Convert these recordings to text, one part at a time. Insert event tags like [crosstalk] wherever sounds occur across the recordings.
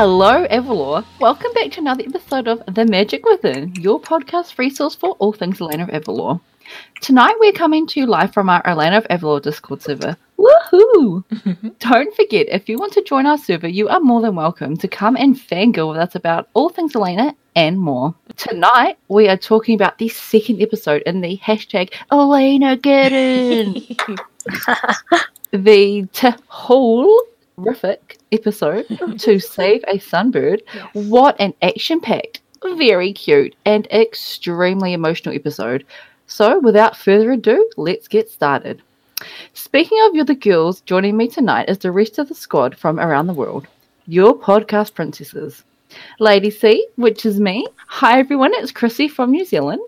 Hello, Avalor. Welcome back to another episode of The Magic Within, your podcast resource for all things Elena of Avalor. Tonight we're coming to you live from our Elena of Avalor Discord server. Woohoo! [laughs] Don't forget, if you want to join our server, you are more than welcome to come and fangirl with us about all things Elena and more. Tonight we are talking about the second episode in the hashtag Elena Get In. the whole horrific episode [laughs] to save a sunbird. What an action packed, very cute, and extremely emotional episode. So, without further ado, let's get started. Speaking of you, the girls, joining me tonight is the rest of the squad from around the world, your podcast princesses. Lady C, which is me. Hi, everyone, it's Chrissy from New Zealand.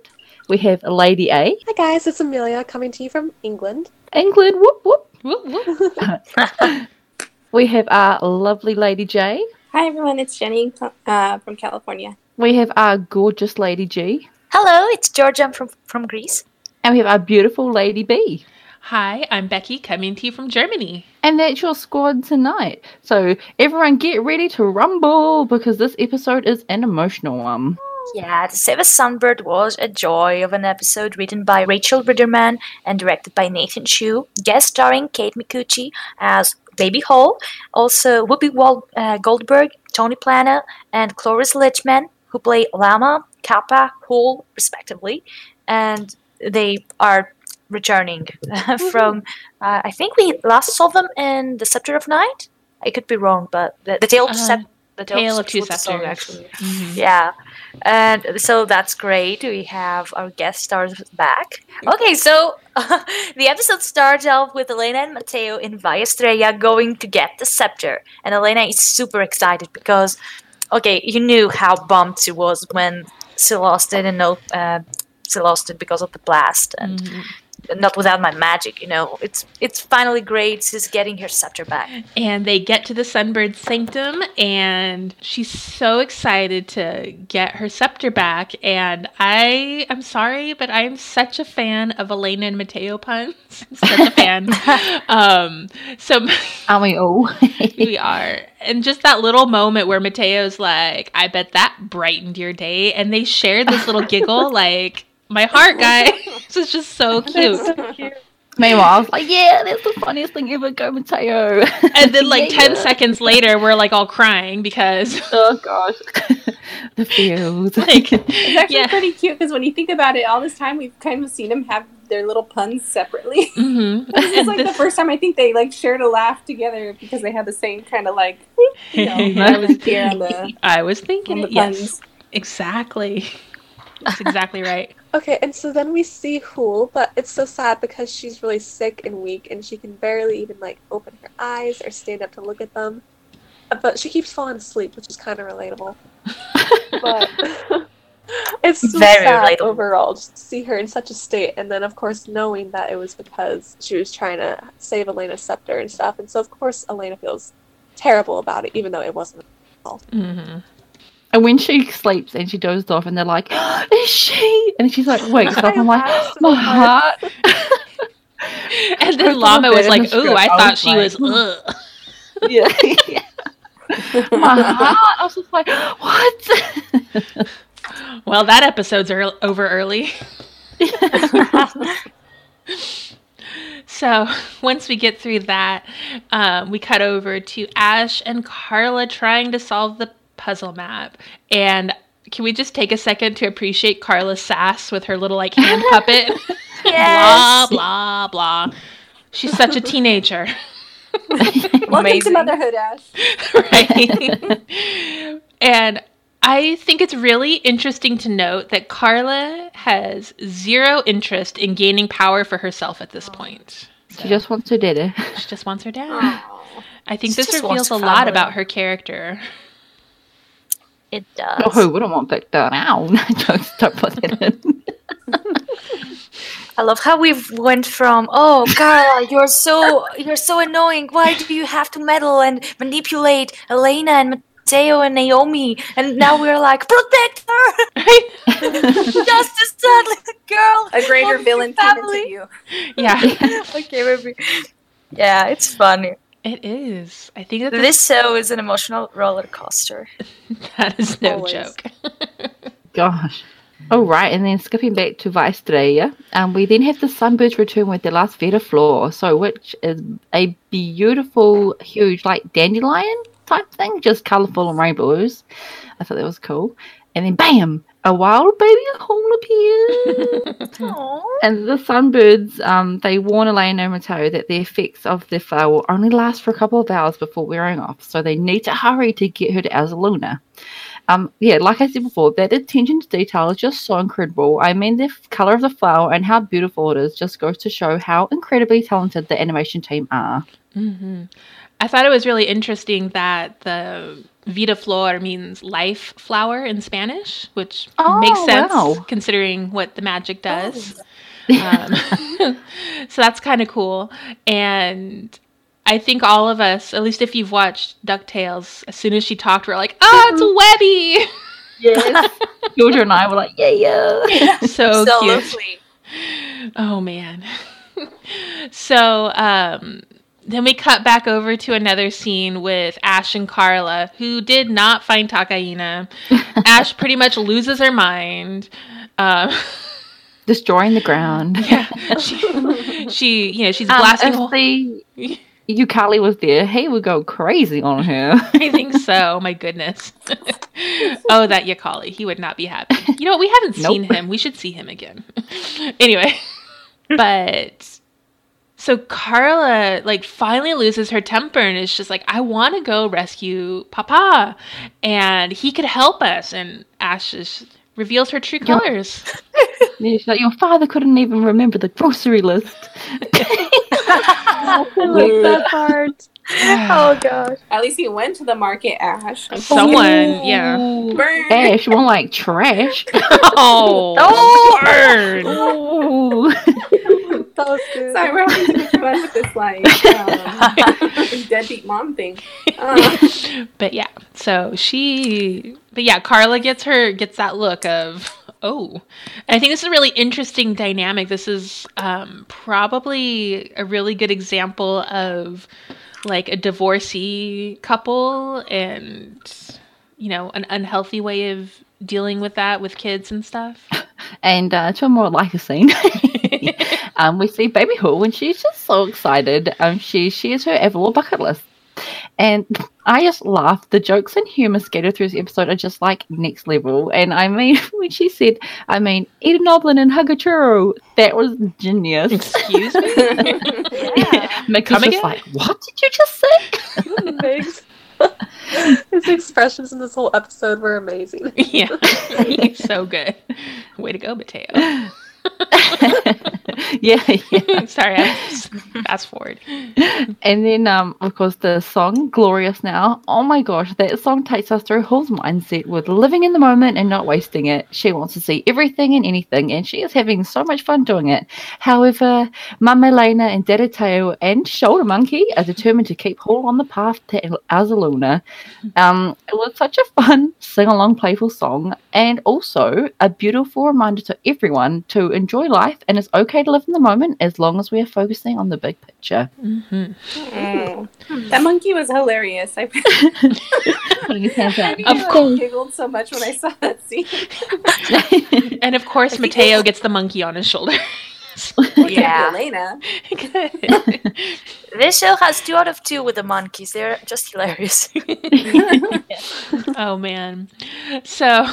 We have Lady A, Hi guys, it's Amelia coming to you from England. England, whoop whoop. Whoop, whoop. [laughs] We have our lovely Lady J. Hi everyone, it's Jenny uh, from California. We have our gorgeous Lady G. Hello, it's Georgia I'm from from Greece. And we have our beautiful Lady B. Hi, I'm Becky coming to you from Germany. And that's your squad tonight. So everyone get ready to rumble because this episode is an emotional one. Yeah, The Save a Sunbird was a joy of an episode written by Rachel Ritterman and directed by Nathan Chu, guest starring Kate Micucci as Baby Hool, also Whoopi Wal- uh, Goldberg, Tony Plana, and Cloris Leachman, who play Lama, Kappa, Hool, respectively. And they are returning [laughs] from, uh, I think we last saw them in The Scepter of Night. I could be wrong, but the, the Tale of Uh, the Tale of Two Scepters. actually. Mhm. Yeah. And so that's great. We have our guest stars back. Okay, so [laughs] the episode starts off with Elena and Mateo in Estrella going to get the scepter. And Elena is super excited because, okay, you knew how bummed she was when she lost it and no, uh, she lost it because of the blast and Mhm. Not without my magic, you know. It's it's finally great. She's getting her scepter back. And they get to the Sunbird Sanctum, and she's so excited to get her scepter back. And I am sorry, but I'm such a fan of Elena and Mateo puns. I'm such a fan. [laughs] um, so Aren't we all? we are. And just that little moment where Mateo's like, I bet that brightened your day. And they shared this little giggle, [laughs] like, my heart, guys. [laughs] this is just so cute. Meanwhile, I was like, yeah, that's the funniest thing ever. Go Mateo. And then, like, [laughs] 10 Yeah. seconds later, we're like all crying because, [laughs] Oh gosh, the feels. like, It's actually yeah. pretty cute because when you think about it, all this time we've kind of seen them have their little puns separately. hmm this is And like the first time I think they like shared a laugh together because they had the same kind of like you know I was- here on the I was thinking on it. the Yes, exactly. That's exactly right. Okay, and so then we see Hool, but it's so sad because she's really sick and weak and she can barely even like open her eyes or stand up to look at them. But she keeps falling asleep, which is kind of relatable. [laughs] But [laughs] it's so Very sad relatable. overall just to see her in such a state, and then of course knowing that it was because she was trying to save Elena's scepter and stuff, and so of course Elena feels terrible about it, even though it wasn't. hmm And when she sleeps and she dozed off, and they're like, "Is she?" And she's like, "Wakes [laughs] up." I'm like, "My heart." [laughs] And I then thought Llama was like, the "Ooh, I. I thought was she like, was ugh." [laughs] Yeah. My heart. I was just like, "What?" Well, that episode's ear- over early. So once we get through that, um, we cut over to Ash and Carla trying to solve the puzzle map. And can we just take a second to appreciate Carla's sass with her little like hand puppet? [laughs] Yes. blah blah blah. She's such a teenager, [laughs] Welcome Amazing. to motherhood, Ash. [laughs] right? and I think it's really interesting to note that Carla has zero interest in gaining power for herself at this point. she just wants to did. She just wants her dad. Aw. I think She this reveals a lot about her character. It does. Oh, who wouldn't want Victor? Ow! [laughs] Jokes, don't put that in. [laughs] I love how we've went from oh Carla, you're so you're so annoying. Why do you have to meddle and manipulate Elena and Mateo and Naomi? And now we're like protect her, justice, sadly, the girl. A greater villain came family. into you. Yeah. [laughs] okay, maybe. Yeah, it's funny. It is. I think that this, This show is an emotional roller coaster. [laughs] that is no Always. joke. [laughs] Gosh. All right, and then skipping back to Vallestrella, um, we then have the Sunbirds return with their last Vita Flor, so which is a beautiful, huge, like dandelion type thing, just colourful and rainbows. I thought that was cool. And then bam, a wild baby Hool appears. [laughs] And the sunbirds, um, they warn Elena and Mateo that the effects of the flower will only last for a couple of hours before wearing off, so they need to hurry to get her to Azaluna. Um, yeah, like I said before, that attention to detail is just so incredible. I mean, the f- color of the flower and how beautiful it is just goes to show how incredibly talented the animation team are. hmm I thought it was really interesting that the Vita Flor means life flower in Spanish, which Oh, makes sense wow. considering what the magic does. [laughs] Um, [laughs] so that's kind of cool. And I think all of us, at least if you've watched DuckTales, as soon as she talked, we're like, oh, it's Webby! Yes. [laughs] Georgia and I were like, yeah, yeah. so, so cute. lovely. Oh man. so um then we cut back over to another scene with Ash and Carla, who did not find Takaina. [laughs] Ash pretty much loses her mind. Um, [laughs] Destroying the ground. yeah, she, she, you know, she's Um, blasting. the Yukali was there, he would go crazy on her. [laughs] I think so. My goodness. oh, that Yakali. He would not be happy. You know what? We haven't seen him. We should see him again. anyway, but so Carla like finally loses her temper and is just like, I want to go rescue Papa, and he could help us. And Ash is, reveals her true Yeah. colors. [laughs] Yeah, she's like, your father couldn't even remember the grocery list. [laughs] I like that [laughs] part. [sighs] oh gosh. At least he went to the market, Ash. Someone, oh, yeah. Burn. Ash, more like trash. Oh, Oh! burn. Ooh. That was good. Sorry, we're having too much fun with this like um, [laughs] [laughs] deadbeat mom thing. [laughs] Uh, but yeah, so she, but yeah, Carla gets her gets that look of oh, and I think this is a really interesting dynamic. This is um, probably a really good example of like a divorcee couple and you know an unhealthy way of dealing with that with kids and stuff. and uh, to a more like a scene, [laughs] um, we see Baby Hool, and she's just so excited. Um, she shares her Avalor bucket list. And I just laughed. The jokes and humor scattered through this episode are just like next level. And I mean, [laughs] when she said, I mean, eat a noblin and hug a churro, that was genius. Excuse me. [laughs] Yeah. Mick Come just again? like, what did you just say? His expressions in this whole episode were amazing. yeah, he's so good. Way to go, Mateo. [laughs] yeah, yeah. [laughs] Sorry, I fast forward. And then, um, of course, the song "Glorious Now." Oh my gosh, that song takes us through Hool's mindset with living in the moment and not wasting it. She wants to see everything and anything, and she is having so much fun doing it. However, Mama Elena and Dada Teo and Shoulder Monkey are determined to keep Hool on the path to Azaluna. Um, it was such a fun sing-along, playful song, and also a beautiful reminder to everyone to enjoy life, and it's okay to live in the moment as long as we are focusing on the big picture. hmm Mm. That monkey was hilarious. I, Putting his hands [laughs] out. I Of course. giggled so much when I saw that scene. [laughs] And of course, Mateo gets the monkey on his shoulder. Yeah. Elena. [laughs] This show has two out of two with the monkeys. They're just hilarious. oh man. So,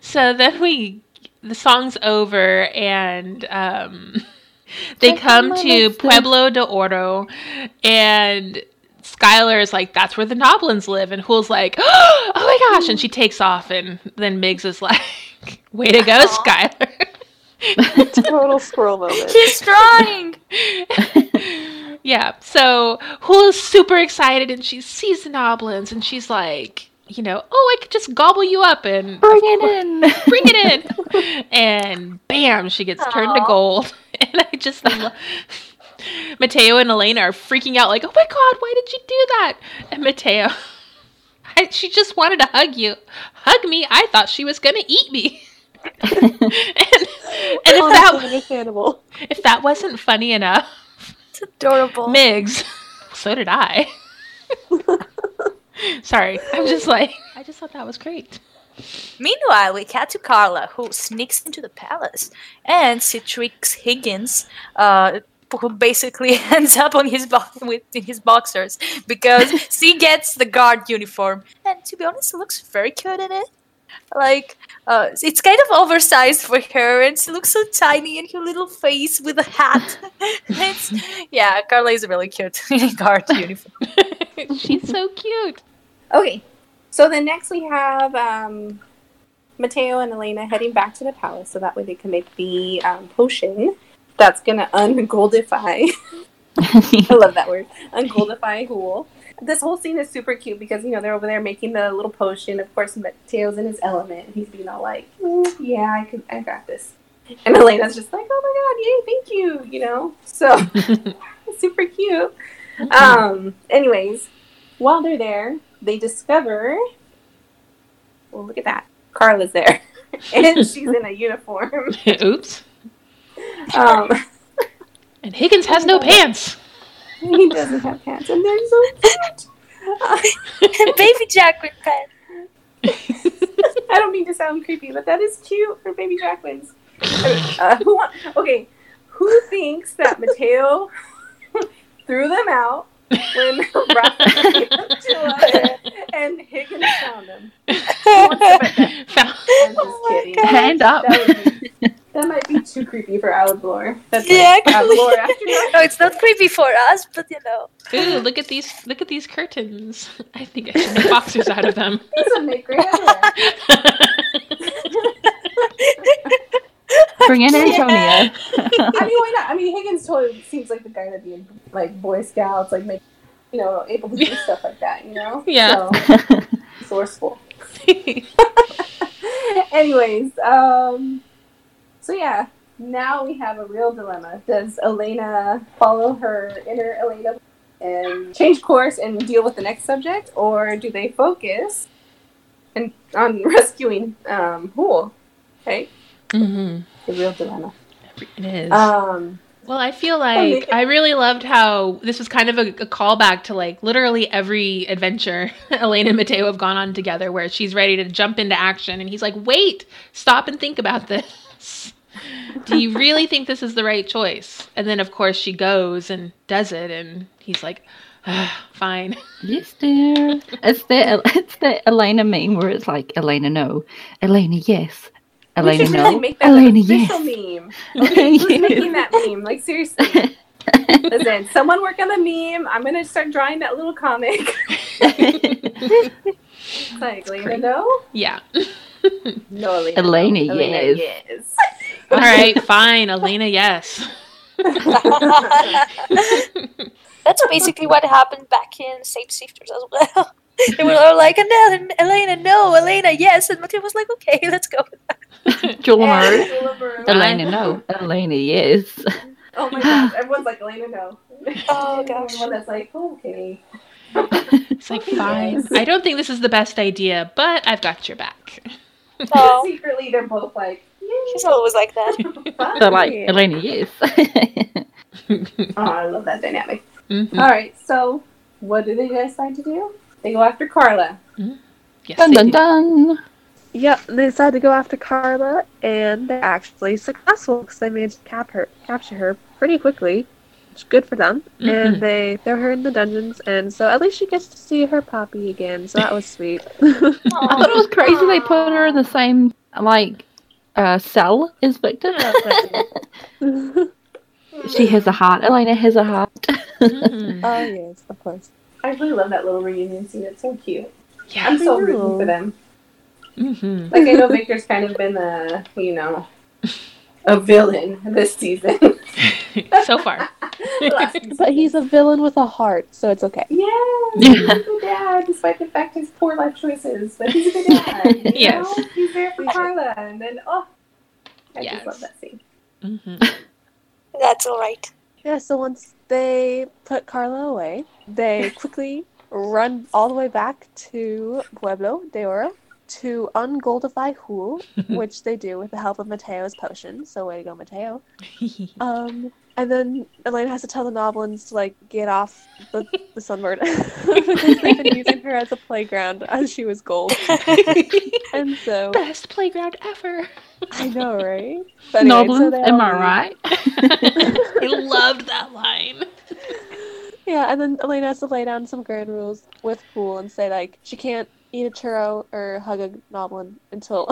so then we, the song's over, and um, [laughs] they Check come to. Pueblo de Oro, and Skylar is like, "That's where the Noblins live," and Hool's like, [gasps] "Oh my gosh!" And she takes off, and then Migs is like, [laughs] "Way to go, Aw. Skylar." [laughs] Total squirrel moment. She's trying. yeah. So Hool is super excited and she sees the Noblins and she's like, you know, oh, I could just gobble you up and Bring it in. [laughs] bring it in. [laughs] and bam, she gets turned to gold. [laughs] And I just lo- Mateo and Elena are freaking out, like, oh my god, why did you do that? And Mateo, I, she just wanted to hug you. Hug me? I thought she was gonna eat me. and, and if that understandable. if that wasn't funny enough, It's adorable. Migs So did I. [laughs] Sorry, I'm just like I just thought that was great. Meanwhile, we cut to Carla, who sneaks into the palace, and she tricks Higgins, uh, who basically [laughs] ends up on his bo- with in his boxers because [laughs] she gets the guard uniform, and to be honest, it looks very cute in it. Like, uh, it's kind of oversized for her, and she looks so tiny in her little face with a hat. it's, yeah, Carla is really cute in a guard uniform. [laughs] She's so cute. Okay, so then next we have um, Mateo and Elena heading back to the palace so that way they can make the um, potion that's gonna ungoldify. [laughs] I love that word, ungoldify Hool. This whole scene is super cute because you know they're over there making the little potion. Of course, Mateo's in his element. He's being all like, "Mm, "Yeah, I could, I got this," and Elena's just like, "Oh my god, yay, thank you," you know. So [laughs] super cute. Um. [laughs] Anyways, while they're there, they discover. Well, look at that. Carla's there, [laughs] and she's in a uniform. [laughs] Oops. Um, And Higgins has no pants. he doesn't have pants, and they're so cute. Uh, Baby Jacqueline pen. I don't mean to sound creepy, but that is cute for baby Jacquelines. Uh, who want, okay, who thinks that Mateo threw them out when Rafa gave them to us and Higgins found them? Who wants to bet that? Found- I'm just Oh kidding. God. Hand up. That, be, [laughs] that might be too creepy for Alablor. That's Yeah, like Alablor after no, oh, it's not creepy for us, but you know. Ooh, look at these look at these curtains. I think I should make boxers out of them. [laughs] These would make great. [laughs] Bring in Antonia. I mean, why not? I mean, Higgins totally seems like the guy that'd be like Boy Scouts, like make you know able to do stuff like that. You know? [laughs] Yeah. So, resourceful. [laughs] Anyways, um, so yeah, now we have a real dilemma. Does Elena follow her inner Elena and change course and deal with the next subject, or do they focus and on rescuing um, Hool? Right, hmm the real dilemma. It is. Um, Well, I feel make like it- I really loved how this was kind of a, a callback to like literally every adventure [laughs] Elaine and Mateo have gone on together where she's ready to jump into action and he's like, wait, stop and think about [laughs] this. Do you really think this is the right choice? And then, of course, she goes and does it, and he's like, ah, fine. [laughs] Yes, dear. It's the it's the Elena meme where it's like Elena no, Elena yes, we Elena should no, make that Elena an official yes. meme. [laughs] Okay, who's Yes. making that meme? Like seriously. [laughs] Listen, someone work on the meme. I'm gonna start drawing that little comic. It's [laughs] like Elena, no, Yeah. no, Elena, Elena, no. yes. yes. All right, fine. Elena, yes. That's basically what happened back in Safe Sifters as well. They were all like, "No, Elena, no, Elena, yes," and Mateo was like, "Okay, [laughs] let's go." Julamar, Elena, Elena no, Elena yes. Oh my [laughs] gosh, everyone's like Elena, no. Oh, gosh. Everyone that's like, okay. It's like, fine. I don't think this is the best idea, but I've got your back. Oh, [laughs] Secretly, they're both like, she's always like that. fine. So like Elena yes. Oh, I love that dynamic. Mhm. All right, so what do they decide to do? They go after Carla. Yes, dun they dun dun. Yep, they decide to go after Carla, and they're actually successful because they managed to cap her, capture her pretty quickly. Which is good for them. Mhm. And they throw her in the dungeons, and so at least she gets to see her puppy again. So that was sweet. [laughs] I thought it was crazy they put her in the same like uh, cell as Victor. [laughs] she has a heart. Elena has a heart. Mhm. [laughs] Oh yes, of course. I really love that little reunion scene. It's so cute. Yeah. I'm so I rooting for them. Mhm. Like I know [laughs] Victor's kind of been a, you know, a villain this season. [laughs] so far. [laughs] But he's a villain with a heart, so it's okay. Yeah, Yeah. he's a good dad, despite the fact his poor life choices. But he's a good dad. You Yes. know? He's there for Carla, and then oh, I Yes. just love that scene. Mhm. That's all right. Yeah, so once they put Carla away, they [laughs] quickly run all the way back to Pueblo de Oro to ungoldify Hool, [laughs] which they do with the help of Mateo's potion. So way to go, Mateo. [laughs] Um, And then Elena has to tell the Noblins to like get off the, the sunbird because they've been using her as a playground as she was gold. And so Best playground ever. [laughs] I know, right? But anyway, Noblins, so am I right? [laughs] I loved that line. [laughs] Yeah, and then Elena has to lay down some ground rules with Pool and say like she can't eat a churro or hug a Noblin until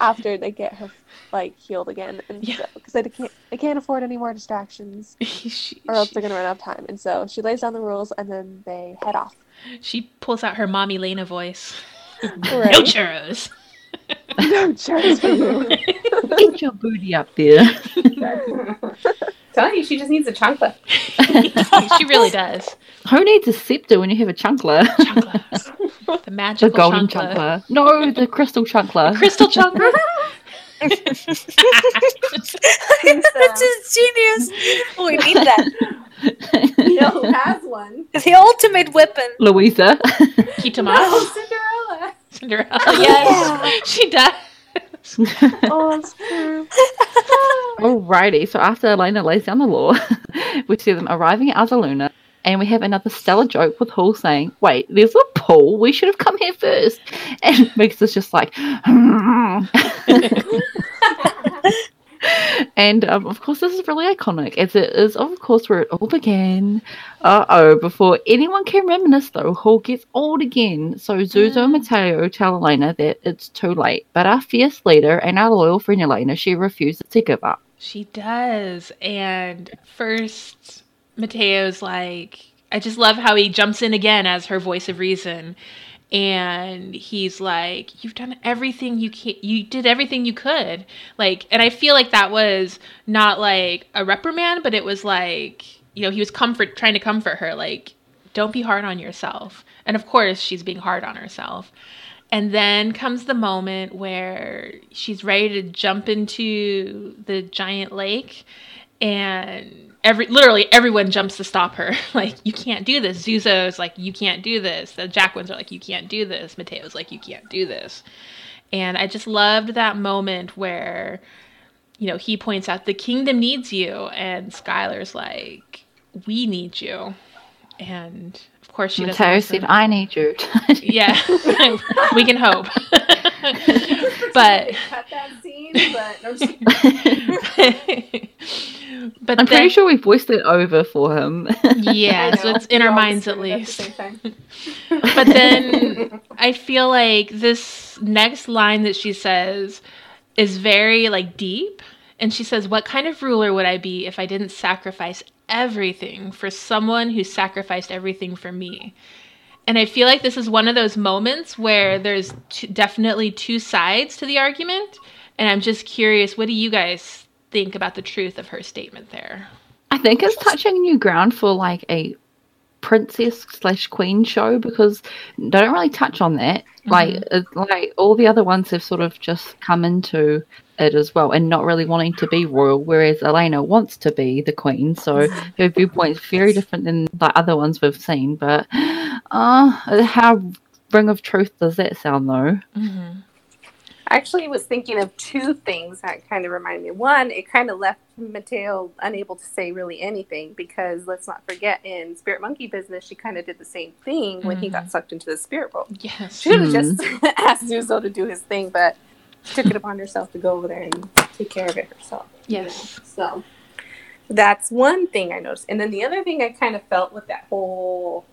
after they get her like healed again, and Yeah. so because they can't they can't afford any more distractions, she, or else she- they're gonna run out of time. And so she lays down the rules, and then they head off. she pulls out her mommy Lena voice. Right. No churros. [laughs] no churros for you. [laughs] Get your booty up there. [laughs] Telling you, she just needs a chancla. she really does. Who needs a scepter when you have a chunkler? Chunkla. The the golden chunkla. chunkler. No, the crystal chunkler. Crystal chunkla. That's just genius. Oh, we need that. You know who has one? It's The ultimate weapon. Louisa. Kitama. Oh, Cinderella. Cinderella. Oh, yes. [laughs] She does. [laughs] oh, that's true. Alrighty, so after Elena lays down the law, we see them arriving at Azaluna, and we have another stellar joke with Hool saying, Wait, there's a pool, we should have come here first. And [laughs] Migs is just like, hmm. And um, of course, this is really iconic, as it is, of course, where it all began. Uh oh, before anyone can reminisce, though, Hool gets old again. So Zuzo and Mateo tell Elena that it's too late, but our fierce leader and our loyal friend Elena, she refuses to give up. She does. And first, Mateo's like, I just love how he jumps in again as her voice of reason. And he's like, You've done everything you can you did everything you could. Like, and I feel like that was not like a reprimand, but it was like, you know, he was comfort trying to comfort her, like, don't be hard on yourself. And of course, she's being hard on herself. And then comes the moment where she's ready to jump into the giant lake and every literally everyone jumps to stop her. [laughs] Like, you can't do this. Zuzo's like, you can't do this. The Jacquelines are like, you can't do this. Mateo's like, you can't do this. And I just loved that moment where, you know, he points out the kingdom needs you, and Skylar's like, we need you. And of course she doesn't Mateo said, I need you. [laughs] Yeah, [laughs] we can hope. but cut that scene, but no, I'm just but I'm pretty sure we voiced it over for him. [laughs] yeah, so it's in We our minds at did it least. the. [laughs] But then [laughs] I feel like this next line that she says is very like deep. And she says, What kind of ruler would I be if I didn't sacrifice everything for someone who sacrificed everything for me? And I feel like this is one of those moments where there's t- definitely two sides to the argument. And I'm just curious, what do you guys think about the truth of her statement there? I think it's touching new ground for like a princess slash queen show because they don't really touch on that. Like, it's like all the other ones have sort of just come into it as well and not really wanting to be royal, whereas Elena wants to be the queen. So her viewpoint is very different than the other ones we've seen. But uh, how ring of truth does that sound though? Mm-hmm. I actually was thinking of two things that kind of reminded me. One, it kind of left Mateo unable to say really anything because let's not forget in Spirit Monkey business, she kind of did the same thing when he got mm. sucked into the spirit world. Yes. She could have just mm. [laughs] asked Zuzo to do his thing, but she took it upon herself to go over there and take care of it herself. you know? So that's one thing I noticed. And then the other thing I kind of felt with that whole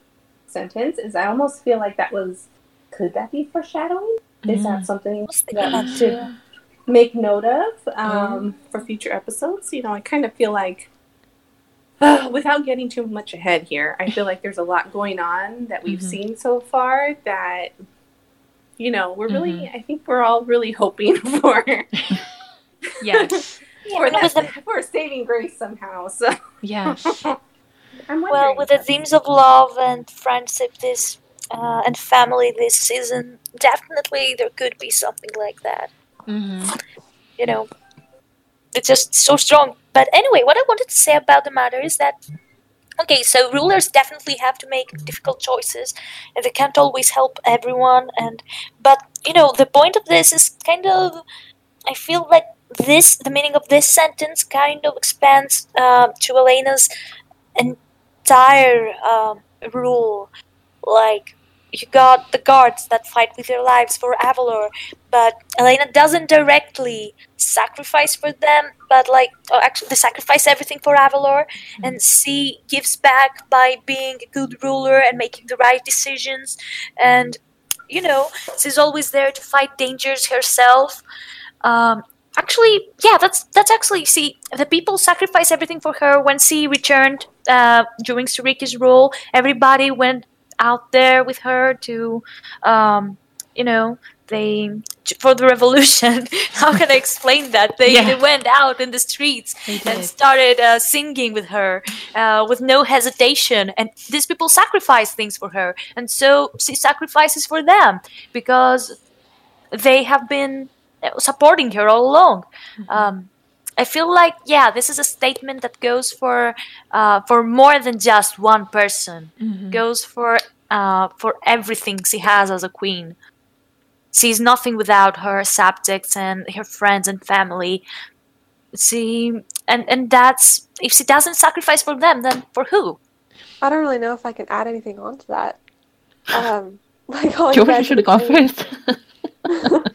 sentence is I almost feel like that was could that be foreshadowing? Is that something I was thinking that that we should too. make note of um, for future episodes? You know, I kind of feel like, uh, [sighs] without getting too much ahead here, I feel like there's a lot going on that we've Mhm. seen so far that, you know, we're really, I think we're all really hoping [laughs] for. [laughs] Yes. [laughs] for, because that, for saving grace somehow. So Yes. I'm. Well, with the themes of love and friendship this uh, and family this season, definitely there could be something like that. hmm You know, it's just so strong. But anyway, what I wanted to say about the matter is that okay, so rulers definitely have to make difficult choices, and they can't always help everyone. And but you know, the point of this is kind of, I feel like this the meaning of this sentence kind of expands uh, to Elena's entire um, rule. Like you got the guards that fight with their lives for Avalor, but Elena doesn't directly sacrifice for them, but like oh, actually they sacrifice everything for Avalor, and she gives back by being a good ruler and making the right decisions, and you know she's always there to fight dangers herself. Um, actually, yeah, that's that's actually see the people sacrifice everything for her when she returned uh, during Shuriki's rule. Everybody went out there with her to, um, you know, they for the revolution. [laughs] How can I explain that? They, Yeah. they went out in the streets and started uh, singing with her uh, with no hesitation. And these people sacrifice things for her, and so she sacrifices for them because they have been uh, supporting her all along. Um, I feel like yeah, this is a statement that goes for uh, for more than just one person. Mhm. Goes for uh, for everything she has as a queen. She's nothing without her subjects and her friends and family. She and and that's if she doesn't sacrifice for them, then for who? I don't really know if I can add anything onto that. Um, [laughs] like all you George guys should have gone first. [laughs]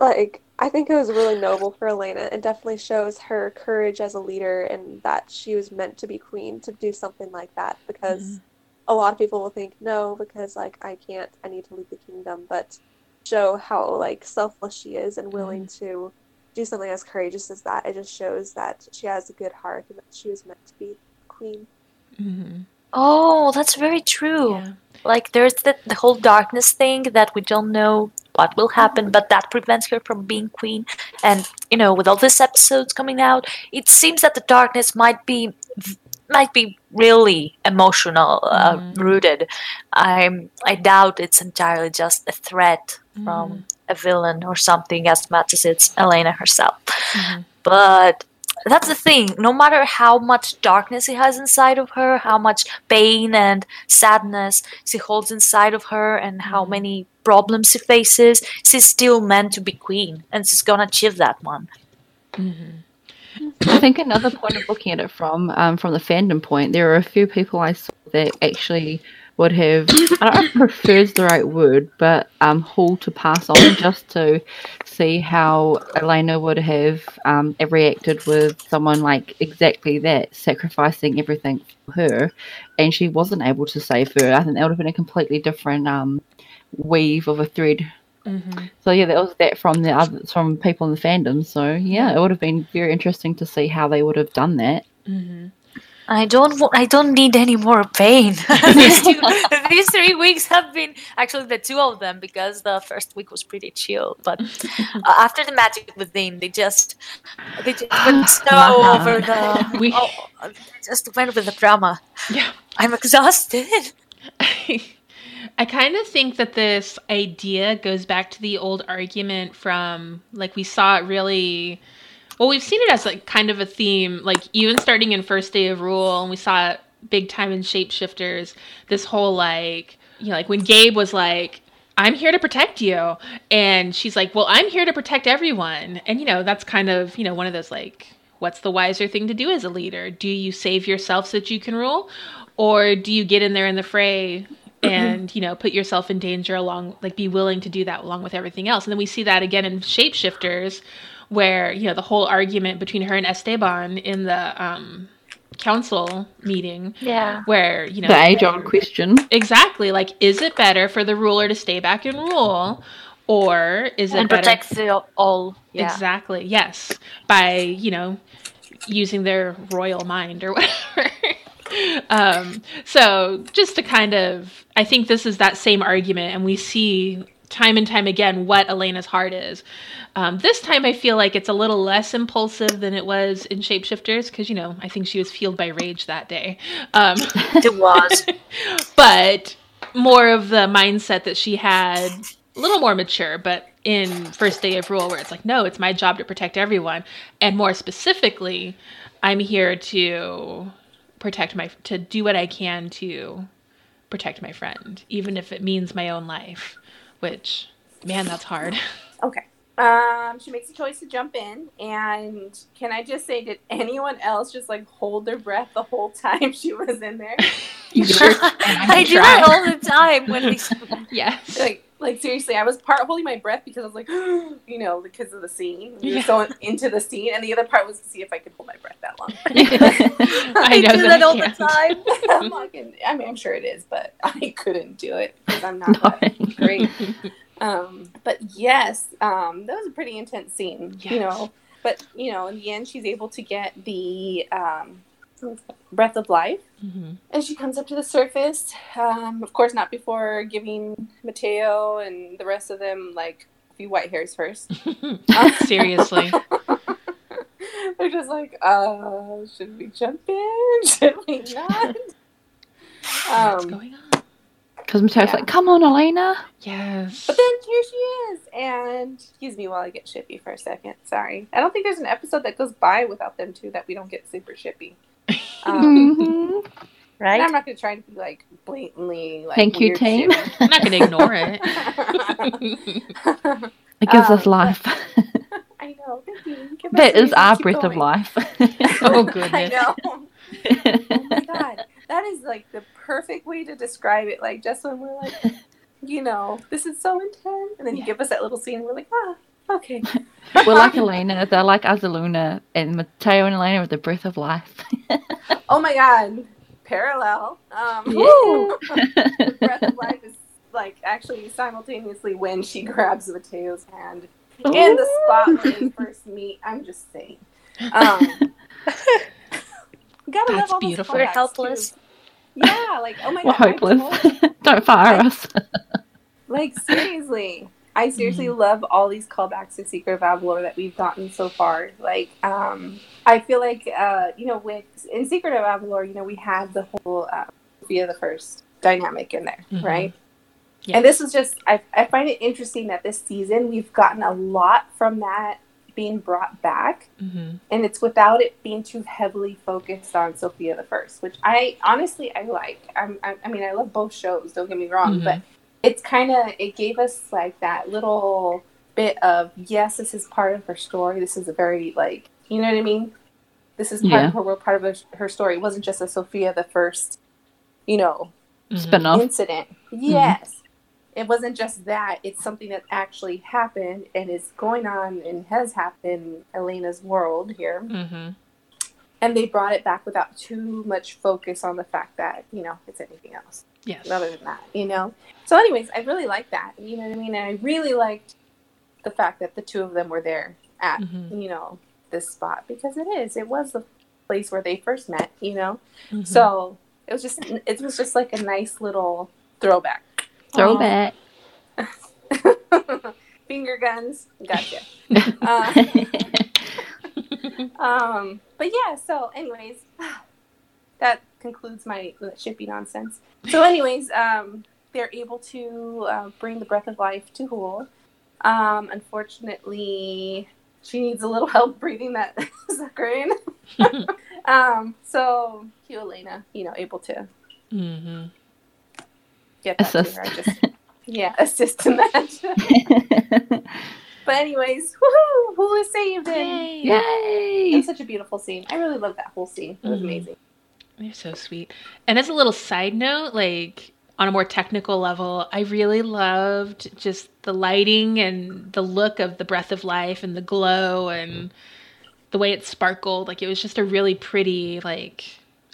like I think it was really noble for Elena. It definitely shows her courage as a leader and that she was meant to be queen to do something like that because a lot of people will think no because like I can't I need to lead the kingdom but show how like selfless she is and willing to do something as courageous as that it just shows that she has a good heart and that she was meant to be queen Mhm. Oh, that's very true. Yeah. Like there's the, the whole darkness thing that we don't know what will happen, but that prevents her from being queen. And you know, with all these episodes coming out, it seems that the darkness might be might be really emotional uh, Mhm. rooted. I'm I doubt it's entirely just a threat from a villain or something as much as it's Elena herself. Mhm. But that's the thing. No matter how much darkness she has inside of her, how much pain and sadness she holds inside of her, and how many problems she faces, she's still meant to be queen, and she's gonna achieve that one. Mhm. I think another point of looking at it from um, from the fandom point, there are a few people I saw that actually would have I don't know if prefers the right word, but um haul to pass on just to see how Elena would have um reacted with someone like exactly that, sacrificing everything for her and she wasn't able to save her. I think that would have been a completely different um weave of a thread Mhm. so yeah, that was that from the other from people in the fandom. So yeah, it would have been very interesting to see how they would have done that. Mhm. I don't want. I don't need any more pain. [laughs] these, two, [laughs] these three weeks have been actually the two of them because the first week was pretty chill. But uh, [laughs] after the magic within, they just they just [sighs] went so over the. We- oh, just went with the drama. Yeah. I'm exhausted. I kind of think that this idea goes back to the old argument from like we saw it really well we've seen it as like kind of a theme like even starting in first day of rule and we saw it big time in shapeshifters this whole like you know like when Gabe was like I'm here to protect you and she's like well I'm here to protect everyone and you know that's kind of you know one of those like what's the wiser thing to do as a leader? Do you save yourself so that you can rule or do you get in there in the fray and you know put yourself in danger along like be willing to do that along with everything else and then we see that again in shapeshifters where you know the whole argument between her and esteban in the um council meeting Yeah. where you know The age old question. exactly like is it better for the ruler to stay back and rule or is it And better protect the all. Yeah. Exactly. Yes. By, you know, using their royal mind or [laughs] whatever. Um, so just to kind of, I think this is that same argument, and we see time and time again what Elena's heart is. Um, this time, I feel like it's a little less impulsive than it was in Shapeshifters because, you know, I think she was fueled by rage that day. Um, It was. [laughs] but more of the mindset that she had a little more mature but in first day of rule where it's like no it's my job to protect everyone and more specifically i'm here to protect my to do what i can to protect my friend even if it means my own life which man that's hard [laughs] Okay. Um, she makes a choice to jump in, and can I just say, did anyone else just like hold their breath the whole time she was in there? [laughs] You sure I do [laughs] that all the time when we. Yes. like, like seriously, I was part holding my breath because I was like, [gasps] you know, because of the scene. We were so into the scene, and the other part was to see if I could hold my breath that long. [laughs] I, know do that that all the time. [laughs] I'm not I mean, I'm sure it is, but [laughs] I couldn't do it because I'm not that great. Um, but yes, um, that was a pretty intense scene, you know. But you know, in the end, she's able to get the um, breath of life, Mhm. and she comes up to the surface. Um, of course, not before giving Mateo and the rest of them like a few white hairs first. [laughs] Seriously. [laughs] They're just like, uh, should we jump in? [laughs] Should we not? What's Um, going on? Because Mateo's Yeah. like, come on, Elena. Yes. But then here she is, and excuse me while I get shippy for a second. Sorry, I don't think there's an episode that goes by without them two that we don't get super shippy. [laughs] Um, Mhm. and Right? I'm not gonna try to be like blatantly like. Thank you, weird team. I'm not going to ignore it. [laughs] It gives us Um, life. [laughs] I know. Thank you. Give us that a is reason to our keep breath of life. Oh, I goodness. know. Oh my god, that is like the perfect way to describe it. Like just when we're like, you know, this is so intense, and then you give us that little scene, and we're like, ah, okay. [laughs] We're like Elena. They're like Azaluna. And Mateo and Elena are the breath of life. [laughs] Oh my god, parallel. Um, [laughs] the breath of life is like actually simultaneously when she grabs Mateo's hand in the spot where they first meet. I'm just saying. Um, That's beautiful. We're helpless. too. Yeah, like oh my We're god, hopeless. Don't fire I- us. like seriously. I seriously love all these callbacks to Secret of Avalor that we've gotten so far. Like, um, I feel like, uh, you know, with in Secret of Avalor, you know, we had the whole uh, Sofia the First dynamic in there, Mhm. right? Yeah. And this is just, I, I find it interesting that this season we've gotten a lot from that being brought back, Mhm. and it's without it being too heavily focused on Sofia the First, which I honestly I like. I'm, I, I mean, I love both shows. Don't get me wrong, Mhm. but it's kind of it gave us like that little bit of yes, this is part of her story. This is a very like you know what I mean. This is part Yeah. of her world, part of her, her story. It wasn't just a Sofia the First, you know, Mhm. Spin off. incident. Yes. It wasn't just that. It's something that actually happened and is going on and has happened in Elena's world here. Mhm. And they brought it back without too much focus on the fact that, you know, it's anything else Yes. other than that, you know? So, anyways, I really liked that. You know what I mean? And I really liked the fact that the two of them were there at, Mhm. you know, this spot because it is. It was the place where they first met, you know? Mhm. So it was just it was just like a nice little throwback. Throwback. [laughs] Finger guns, gotcha. [laughs] Uh, [laughs] um, but yeah. So, anyways, [sighs] that concludes my shippy nonsense. So, anyways, um, they're able to uh, bring the breath of life to Hool. Um, unfortunately, she needs a little [laughs] help breathing that [laughs] sucker in. um, so, cue Elena, you know, able to Mhm. get that Assist. to her. Just, yeah, assist in that. But anyways, woohoo! Hool is saved and Yay! it's such a beautiful scene. I really love that whole scene. It was Mhm. amazing. They're so sweet. And as a little side note, like on a more technical level, I really loved just the lighting and the look of the breath of life and the glow and the way it sparkled. Like it was just a really pretty, like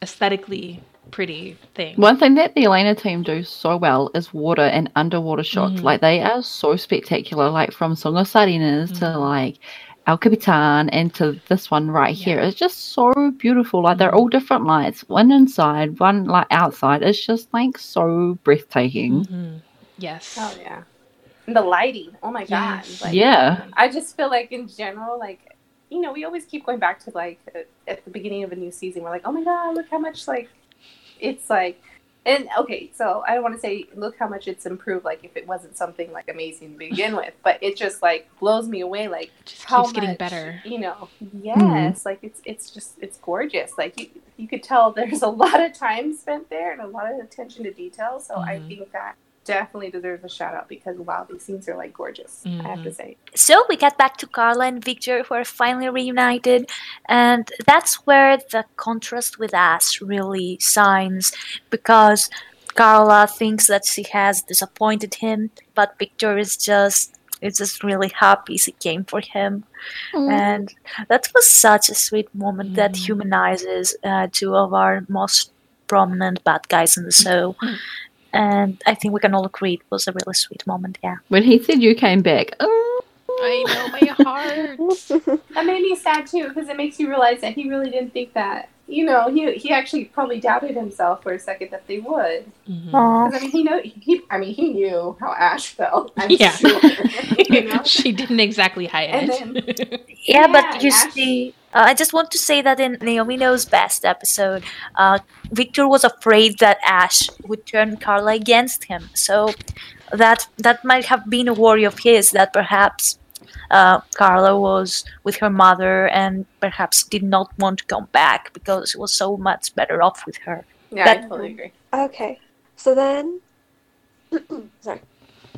aesthetically pretty thing. One thing that the Elena team do so well is water and underwater shots. Mhm. Like they are so spectacular. Like from Song of Sardinas to Mhm. like El Capitan and to this one right here. It's just so beautiful. Like they're Mhm. all different lights. One inside, one like outside. It's just like so breathtaking. Mhm. Yes. Oh yeah, and the lighting. Oh my god! Like, yeah. I just feel like in general, like you know, we always keep going back to like at the beginning of a new season. We're like, oh my god, look how much like it's like. And okay, so I don't want to say look how much it's improved. Like if it wasn't something like amazing to begin with, but it just like blows me away. Like Just how keeps getting better. You know, yes, like it's it's just it's gorgeous. Like you you could tell [laughs] there's a lot of time spent there and a lot of attention to detail. So I Mhm. think that definitely deserves a shout out because wow, these scenes are like gorgeous. I have to mm-hmm. say. So we get back to Carla and Victor, who are finally reunited, and that's where the contrast with us really shines because Carla thinks that she has disappointed him, but Victor is just is just really happy she came for him, mm-hmm. and that was such a sweet moment that mm-hmm. humanizes uh, two of our most prominent bad guys in the show. And I think we can all agree it was a really sweet moment, yeah. When he said you came back, oh, I know my [laughs] heart. [laughs] That made me sad too because it makes you realize that he really didn't think that. You know, he he actually probably doubted himself for a second that they would. Mm-hmm. Because I mean, he know he. I mean, he knew how Ash felt. I'm Yeah. sure. you [laughs] know? she didn't exactly hide it. then- Yeah, but you Ash- see, uh, I just want to say that in Naomi Knows Best episode, uh, Victor was afraid that Ash would turn Carla against him. So that that might have been a worry of his that perhaps uh, Carla was with her mother and perhaps did not want to come back because he was so much better off with her. yeah, I That- totally agree. Okay, so then, [clears throat] sorry.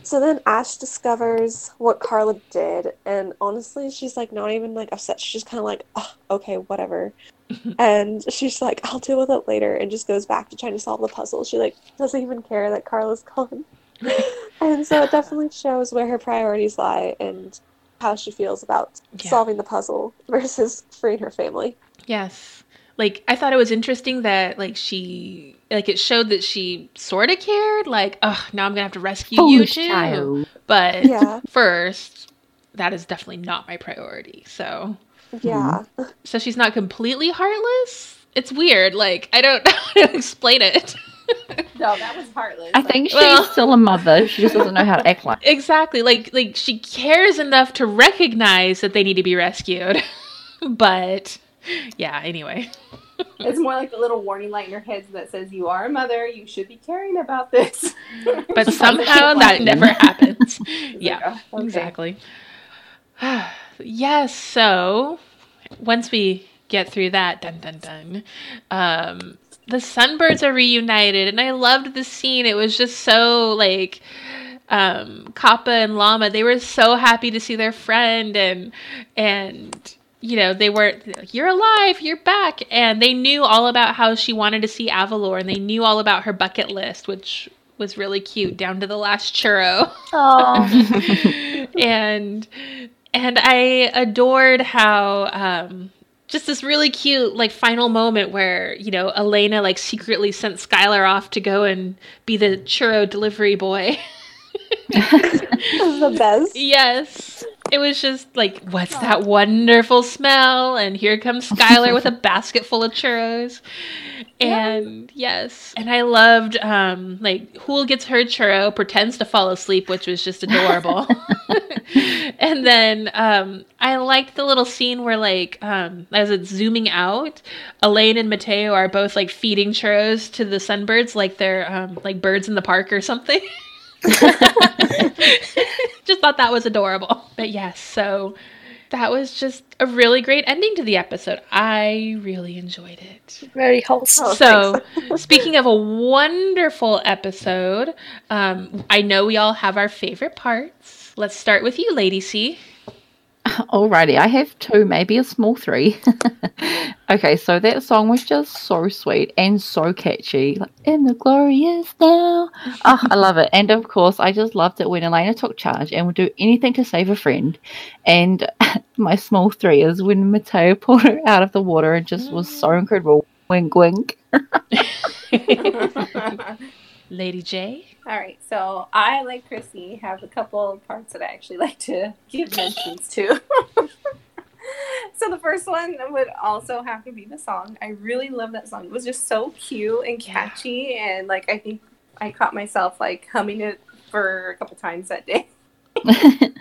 So then Ash discovers what Carla did, and honestly, she's like not even like upset. She's just kind of like, oh, okay, whatever. [laughs] and she's like, I'll deal with it later, and just goes back to trying to solve the puzzle. She like doesn't even care that Carla's gone. [laughs] and so it definitely shows where her priorities lie and how she feels about Yeah. solving the puzzle versus freeing her family. Yes. Like I thought it was interesting that like she like it showed that she sort of cared like oh now I'm going to have to rescue oh, you too. child. But Yeah. [laughs] first that is definitely not my priority. So Yeah. Mm-hmm. so she's not completely heartless. It's weird. Like I don't [laughs] know how to explain it. [laughs] No, that was heartless. I think she's Well- still a mother. She just doesn't know how to act like. exactly. Like like she cares enough to recognize that they need to be rescued. but [laughs] yeah, anyway. [laughs] it's more like the little warning light in her head that says, "You are a mother. You should be caring about this." But [laughs] somehow that never happens. Yeah. like, oh, okay. Exactly. [sighs] yes. So once we get through that, dun dun dun, um, the Sunbirds are reunited, and I loved the scene. It was just so like um, Kappa and Llama. They were so happy to see their friend, and and you know they were you're alive, you're back, and they knew all about how she wanted to see Avalor, and they knew all about her bucket list, which was really cute down to the last churro Oh, [laughs] and and I adored how um just this really cute like final moment where you know Elena like secretly sent Skylar off to go and be the churro delivery boy. [laughs] the best. yes. It was just like, what's that wonderful smell? And here comes Skylar with a [laughs] basket full of churros. And yes. And I loved um like Hool gets her churro, pretends to fall asleep, which was just adorable. [laughs] [laughs] and then um I liked the little scene where like um as it's zooming out, Elaine and Mateo are both like feeding churros to the sunbirds like they're um like birds in the park or something. [laughs] just thought that was adorable. But yes, so that was just a really great ending to the episode. I really enjoyed it. very wholesome. So, speaking of a wonderful episode, um, I know we all have our favorite parts. Let's start with you, Lady C. [laughs] Alrighty, I have two, maybe a small three. [laughs] okay, so that song was just so sweet and so catchy. Like, in the glorious now. Oh, I love it. And of course, I just loved it when Elena took charge and would do anything to save a friend. And [laughs] my small three is when Mateo pulled her out of the water and just was so mm. incredible. Wink, wink. Lady J. All right, so I, like Chrissy, have a couple of parts that I actually [laughs] like to give mentions to. [laughs] so the first one would also have to be the song. I really love that song. It was just so cute and Yeah. catchy, and like I think I caught myself like humming it for a couple times that day. [laughs]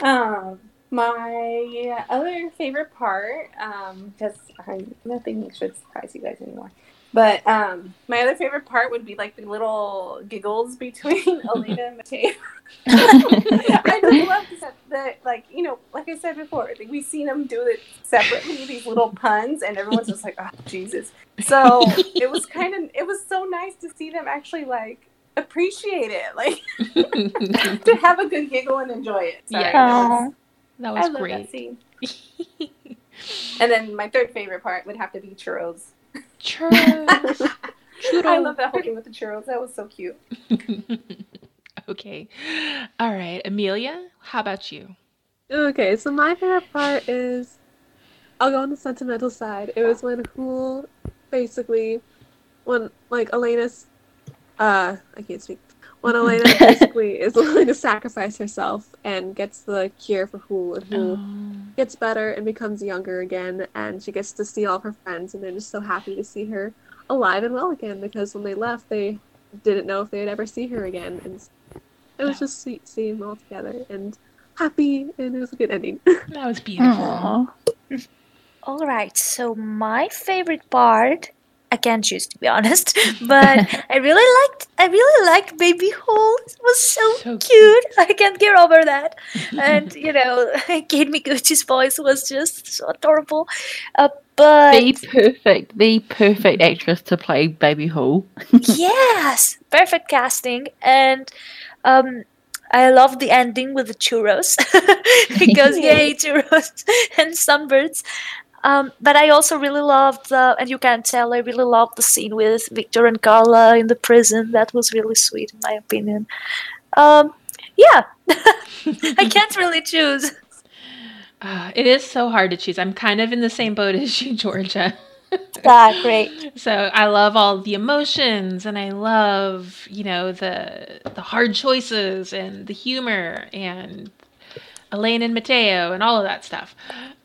Um, my other favorite part, um, because I nothing should surprise you guys anymore. But um, my other favorite part would be like the little giggles between [laughs] Elena and Mateo. [laughs] I just love that, that, like you know, like I said before, like, we've seen them do it separately, these little puns, and everyone's just like, "Oh, Jesus!" So [laughs] it was kind of, it was so nice to see them actually like appreciate it. Like to have a good giggle and enjoy it. Sorry, Yeah. That was- I was love great. that scene. [laughs] And then my third favorite part would have to be churros. Churros. [laughs] I love that whole thing with the churros. That was so cute. [laughs] okay. All right. Amelia, how about you? Okay, so my favorite part is I'll go on the sentimental side. It was when Hool basically when like Elena's uh I can't speak. When Elena basically [laughs] is willing to sacrifice herself and gets the cure for Hool and Hool Oh, gets better and becomes younger again and she gets to see all of her friends and they're just so happy to see her alive and well again because when they left they didn't know if they'd ever see her again and it was just sweet seeing them all together and happy and it was a good ending. [laughs] that was beautiful. All right. So my favorite part, I can't choose to be honest, [laughs] but I really liked. I really liked Baby Hool. It was so, So cute. [laughs] I can't get over that. And you know, [laughs] Kate Micucci's voice was just so adorable. Uh, but The perfect, the perfect actress to play Baby Hool. yes, perfect casting, and um, I love the ending with the churros because yay churros and sunbirds. Um, but I also really loved the, and you can tell I really loved the scene with Victor and Carla in the prison. That was really sweet, in my opinion. Um, yeah, [laughs] I can't really choose. Uh, it is so hard to choose. I'm kind of in the same boat [laughs] as you, Georgia. Ah, great. [laughs] So I love all the emotions and I love, you know, the the hard choices and the humor and Elaine and Mateo and all of that stuff.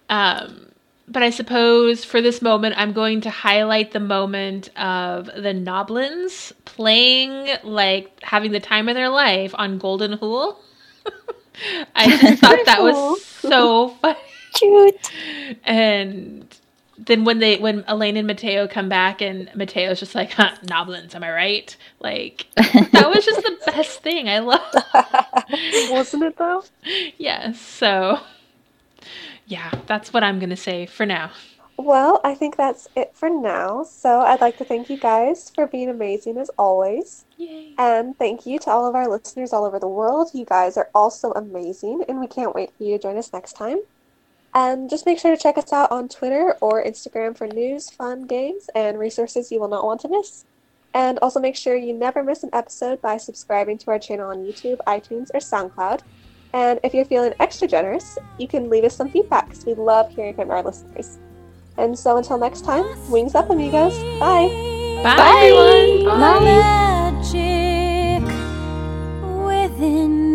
Um, but I suppose for this moment, I'm going to highlight the moment of the Noblins playing, like, having the time of their life on Golden Hool. [laughs] I just thought that was so funny. Cute. And then when they when Elaine and Mateo come back and Mateo's just like, huh, Noblins, am I right? Like that was just the best thing. I love [laughs] [laughs] Wasn't it though? Yes. So yeah, that's what I'm gonna say for now. Well, I think that's it for now. So I'd like to thank you guys for being amazing as always. Yay. And thank you to all of our listeners all over the world. You guys are also amazing, and we can't wait for you to join us next time. And just make sure to check us out on Twitter or Instagram for news, fun, games, and resources you will not want to miss. And also make sure you never miss an episode by subscribing to our channel on YouTube, iTunes, or SoundCloud. And if you're feeling extra generous, you can leave us some feedback because we love hearing from our listeners. And so until next time, wings up, amigos. Bye. Bye, Bye everyone. Bye. Bye.